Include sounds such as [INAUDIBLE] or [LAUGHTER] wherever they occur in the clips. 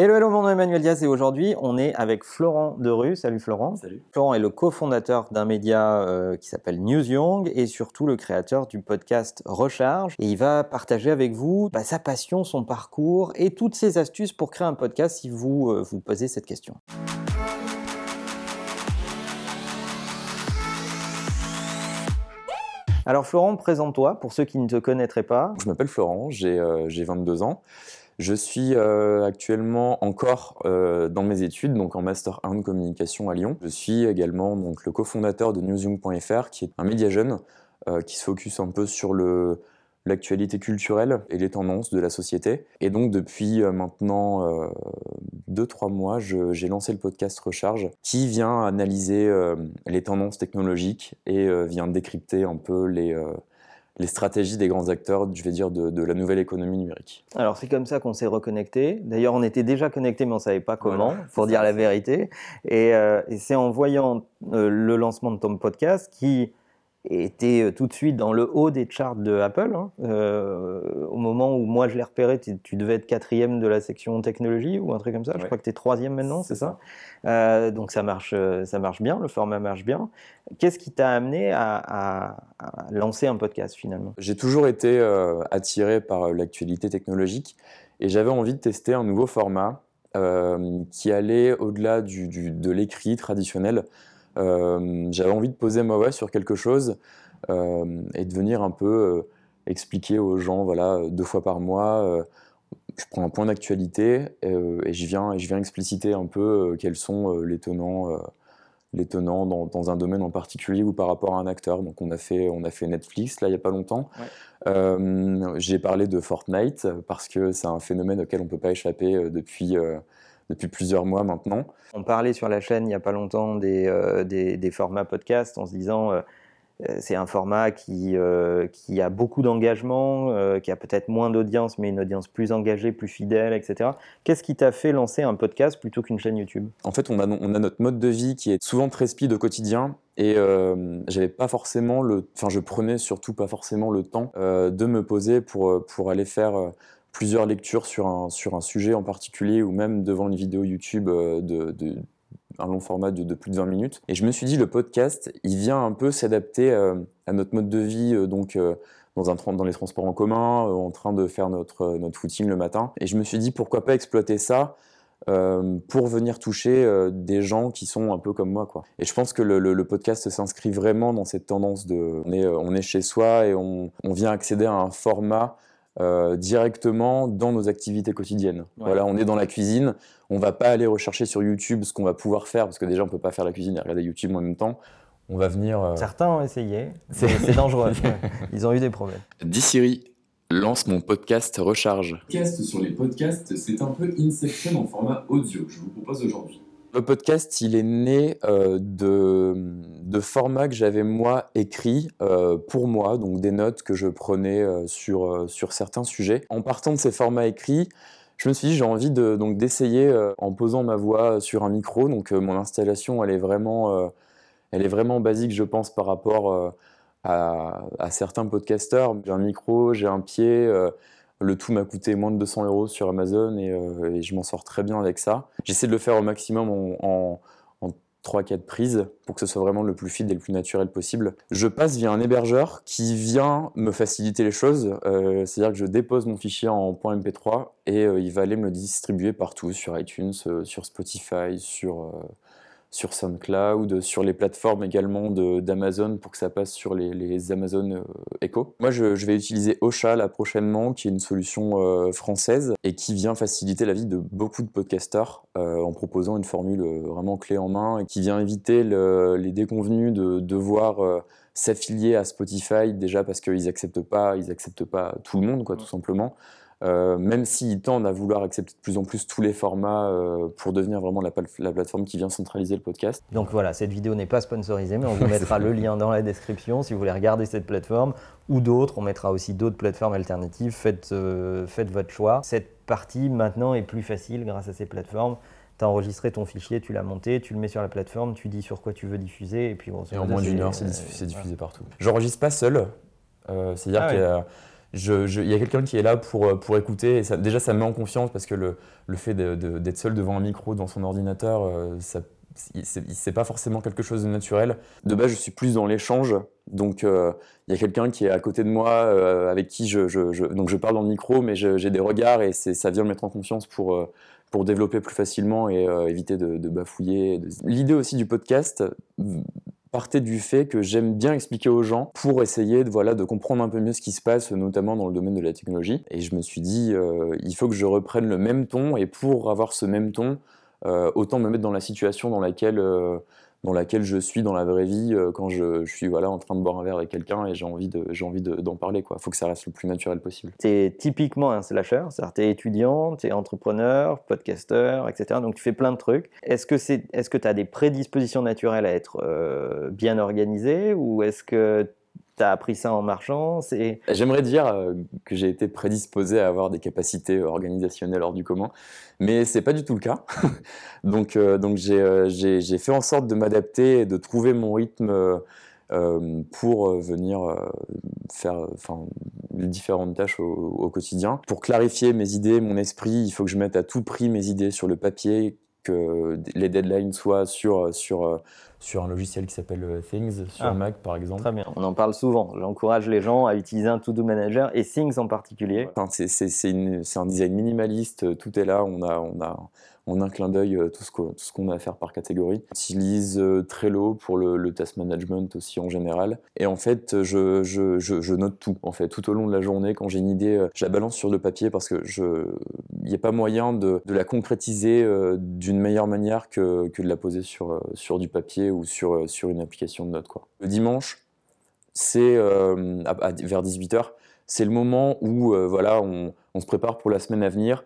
Hello, hello, mon nom est Emmanuel Diaz et aujourd'hui on est avec Florent Derue. Salut Florent. Salut. Florent est le cofondateur d'un média euh, qui s'appelle News Young et surtout le créateur du podcast Recharge. Et il va partager avec vous bah, sa passion, son parcours et toutes ses astuces pour créer un podcast si vous euh, vous posez cette question. Alors Florent, présente-toi pour ceux qui ne te connaîtraient pas. Je m'appelle Florent, j'ai euh, j'ai 22 ans. Je suis euh, actuellement encore euh, dans mes études, donc en Master 1 de communication à Lyon. Je suis également donc, le cofondateur de newsyoung.fr, qui est un média jeune euh, qui se focus un peu sur le, l'actualité culturelle et les tendances de la société. Et donc depuis maintenant 2-3 mois, j'ai lancé le podcast Recharge, qui vient analyser les tendances technologiques et vient décrypter un peu les... les stratégies des grands acteurs, je vais dire, de, de la nouvelle économie numérique. Alors c'est comme ça qu'on s'est reconnecté. D'ailleurs on était déjà connecté mais on savait pas comment, Voilà, pour dire ça, la vérité. Et, euh, et c'est en voyant euh, le lancement de ton podcast qui était euh, tout de suite dans le haut des charts de Apple. hein. Euh, au moment où moi je l'ai repéré, tu, tu devais être quatrième de la section technologie ou un truc comme ça. Je crois que tu es troisième maintenant, c'est ça, Euh, Donc ça marche, ça marche bien, le format marche bien. Qu'est-ce qui t'a amené à, à- à lancer un podcast finalement? J'ai toujours été euh, attiré par l'actualité technologique et j'avais envie de tester un nouveau format qui allait au-delà du, du- de l'écrit traditionnel. Euh, j'avais envie de poser ma voix sur quelque chose euh, et de venir un peu euh, expliquer aux gens, voilà, deux fois par mois, je prends un point d'actualité euh, et je viens, et je viens expliciter un peu euh, quels sont euh, les tenants, les tenants dans, dans un domaine en particulier ou par rapport à un acteur. Donc on a fait, on a fait Netflix là il n'y a pas longtemps. Ouais. J'ai parlé de Fortnite parce que c'est un phénomène auquel on ne peut pas échapper depuis, depuis plusieurs mois maintenant. On parlait sur la chaîne il n'y a pas longtemps des, euh, des, des formats podcast en se disant euh, euh, c'est un format qui, euh, qui a beaucoup d'engagement, qui a peut-être moins d'audience, mais une audience plus engagée, plus fidèle, etc. Qu'est-ce qui t'a fait lancer un podcast plutôt qu'une chaîne YouTube? En fait, on a, on a notre mode de vie qui est souvent très speed au quotidien. Et euh, j'avais pas forcément le, enfin, je prenais surtout pas forcément le temps euh, de me poser pour pour aller faire plusieurs lectures sur un sur un sujet en particulier ou même devant une vidéo YouTube euh, de, de un long format de, plus de 20 minutes. Et je me suis dit, le podcast, il vient un peu s'adapter euh, à notre mode de vie, euh, donc dans, un, dans les transports en commun, en train de faire notre, notre footing le matin. Et je me suis dit, pourquoi pas exploiter ça pour venir toucher des gens qui sont un peu comme moi. Quoi. Et je pense que le, le- podcast s'inscrit vraiment dans cette tendance de... On est, on est chez soi et on, on vient accéder à un format euh, directement dans nos activités quotidiennes. Voilà, on est dans la cuisine, on va pas aller rechercher sur YouTube ce qu'on va pouvoir faire, parce que déjà on peut pas faire la cuisine et regarder YouTube en même temps. On va venir... euh, Certains ont essayé, c'est dangereux. [LAUGHS] Ils ont eu des problèmes. Dis Siri, lance mon podcast Recharge. podcast sur les podcasts, c'est un peu Inception en format audio que je vous propose aujourd'hui. Le podcast, il est né euh, de, formats que j'avais moi écrits euh, pour moi, donc des notes que je prenais euh, sur, sur certains sujets. En partant de ces formats écrits, je me suis dit j'ai envie de, donc d'essayer en posant ma voix sur un micro. Donc mon installation, elle est vraiment, elle est vraiment basique, je pense, par rapport à, à certains podcasteurs. J'ai un micro, j'ai un pied. Le tout m'a coûté moins de 200 euros sur Amazon et, euh, et je m'en sors très bien avec ça. J'essaie de le faire au maximum en, en, en 3-4 prises pour que ce soit vraiment le plus fluide et le plus naturel possible. Je passe via un hébergeur qui vient me faciliter les choses. euh, C'est-à-dire que je dépose mon fichier en .mp3 et euh, il va aller me le distribuer partout sur iTunes, sur Spotify, sur, sur SoundCloud, sur les plateformes également d'Amazon pour que ça passe sur les, les Amazon euh, Echo. Moi, je, je vais utiliser Ocha là prochainement, qui est une solution euh, française et qui vient faciliter la vie de beaucoup de podcasteurs euh, en proposant une formule vraiment clé en main et qui vient éviter le- les déconvenus de devoir euh, s'affilier à Spotify déjà parce qu'ils acceptent pas, ils acceptent pas tout le monde quoi, tout simplement. Euh, même s'ils tendent à vouloir accepter de plus en plus tous les formats euh, pour devenir vraiment la, plateforme qui vient centraliser le podcast. Donc voilà, cette vidéo n'est pas sponsorisée, mais on vous [LAUGHS] mettra le lien dans la description si vous voulez regarder cette plateforme ou d'autres. On mettra aussi d'autres plateformes alternatives. Faites, euh, faites votre choix. Cette partie maintenant est plus facile grâce à ces plateformes. Tu as enregistré ton fichier, tu l'as monté, tu le mets sur la plateforme, tu dis sur quoi tu veux diffuser, et puis grosso Et en moins d'une c'est- heure, c'est euh, diffusé, voilà. diffusé partout. J'enregistre pas seul, euh, c'est-à-dire Ah qu'il y a- il y a quelqu'un qui est là pour, pour écouter. Et déjà, ça me met en confiance parce que le, le fait d'être seul devant un micro dans son ordinateur, ça c'est pas forcément quelque chose de naturel. De base, je suis plus dans l'échange, donc il y a quelqu'un qui est à côté de moi, avec qui je, donc je parle dans le micro, mais j'ai des regards et ça vient me mettre en confiance pour, pour développer plus facilement et éviter de bafouiller. L'idée aussi du podcast partait du fait que j'aime bien expliquer aux gens pour essayer de, voilà, de comprendre un peu mieux ce qui se passe, notamment dans le domaine de la technologie. Et je me suis dit, il faut que je reprenne le même ton, et pour avoir ce même ton, euh, autant me mettre dans la situation dans laquelle, euh, dans laquelle je suis dans la vraie vie euh, quand je, suis voilà, en train de boire un verre avec quelqu'un et j'ai envie de, d'en parler. Il faut que ça reste le plus naturel possible. Tu es typiquement un slasher, c'est-à-dire tu es étudiant, tu es entrepreneur, podcasteur, etc. Donc tu fais plein de trucs. Est-ce que tu est, que as des prédispositions naturelles à être bien organisé ou est-ce que appris ça en marchant J'aimerais dire euh, que j'ai été prédisposé à avoir des capacités organisationnelles hors du commun, mais c'est pas du tout le cas. [LAUGHS] donc euh, donc euh, j'ai fait en sorte de m'adapter et de trouver mon rythme pour venir faire enfin, les différentes tâches au, quotidien. Pour clarifier mes idées, mon esprit, il faut que je mette à tout prix mes idées sur le papier, que les deadlines soient sur, sur, sur un logiciel qui s'appelle euh, Things, sur ah, Mac par exemple. Très bien, on en parle souvent. J'encourage les gens à utiliser un To-Do Manager et Things en particulier. Enfin, c'est un design minimaliste, tout est là, on a, on a, en un clin d'œil euh, tout ce qu'on a à faire par catégorie. J'utilise euh, Trello pour le, task management aussi en général. Et en fait, je, je, je, note tout. En fait, tout au long de la journée, quand j'ai une idée, euh, je la balance sur le papier parce que il n'y a pas moyen de, la concrétiser d'une meilleure manière que, de la poser sur, du papier ou sur, une application de notes. Quoi. Le dimanche, c'est vers 18h, c'est le moment où voilà, on, se prépare pour la semaine à venir.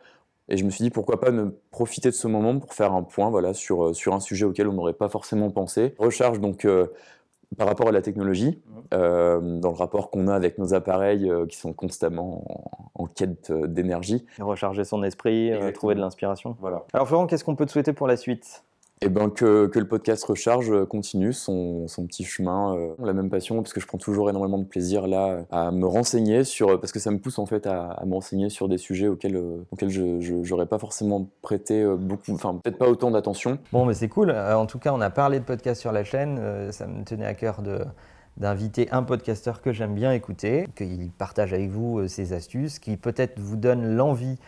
Et je me suis dit pourquoi pas ne profiter de ce moment pour faire un point voilà, sur, euh, sur un sujet auquel on n'aurait pas forcément pensé. Recharge donc euh, par rapport à la technologie, euh, dans le rapport qu'on a avec nos appareils qui sont constamment en, quête d'énergie. Recharger son esprit, trouver de l'inspiration. Voilà. Alors Florent, qu'est-ce qu'on peut te souhaiter pour la suite? Et ben que, le podcast Recharge euh, continue son, son petit chemin, euh, la même passion, parce que je prends toujours énormément de plaisir là à me renseigner sur, parce que ça me pousse en fait à, me renseigner sur des sujets auxquels, euh, auxquels je n'aurais pas forcément prêté beaucoup, enfin peut-être pas autant d'attention. Bon, mais c'est cool. En tout cas, on a parlé de podcast sur la chaîne. Ça me tenait à cœur de d'inviter un podcasteur que j'aime bien écouter, qu'il partage avec vous ses astuces, qui peut-être vous donne l'envie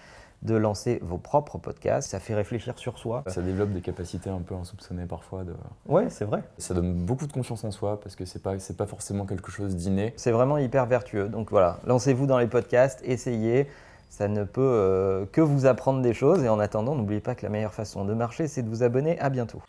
de lancer vos propres podcasts. Ça fait réfléchir sur soi. Ça développe des capacités un peu insoupçonnées parfois. De... Ouais, c'est vrai. Ça donne beaucoup de confiance en soi parce que c'est pas c'est pas forcément quelque chose d'inné. C'est vraiment hyper vertueux. Donc voilà, lancez-vous dans les podcasts, essayez. Ça ne peut euh, que vous apprendre des choses. Et en attendant, n'oubliez pas que la meilleure façon de marcher, c'est de vous abonner. À bientôt.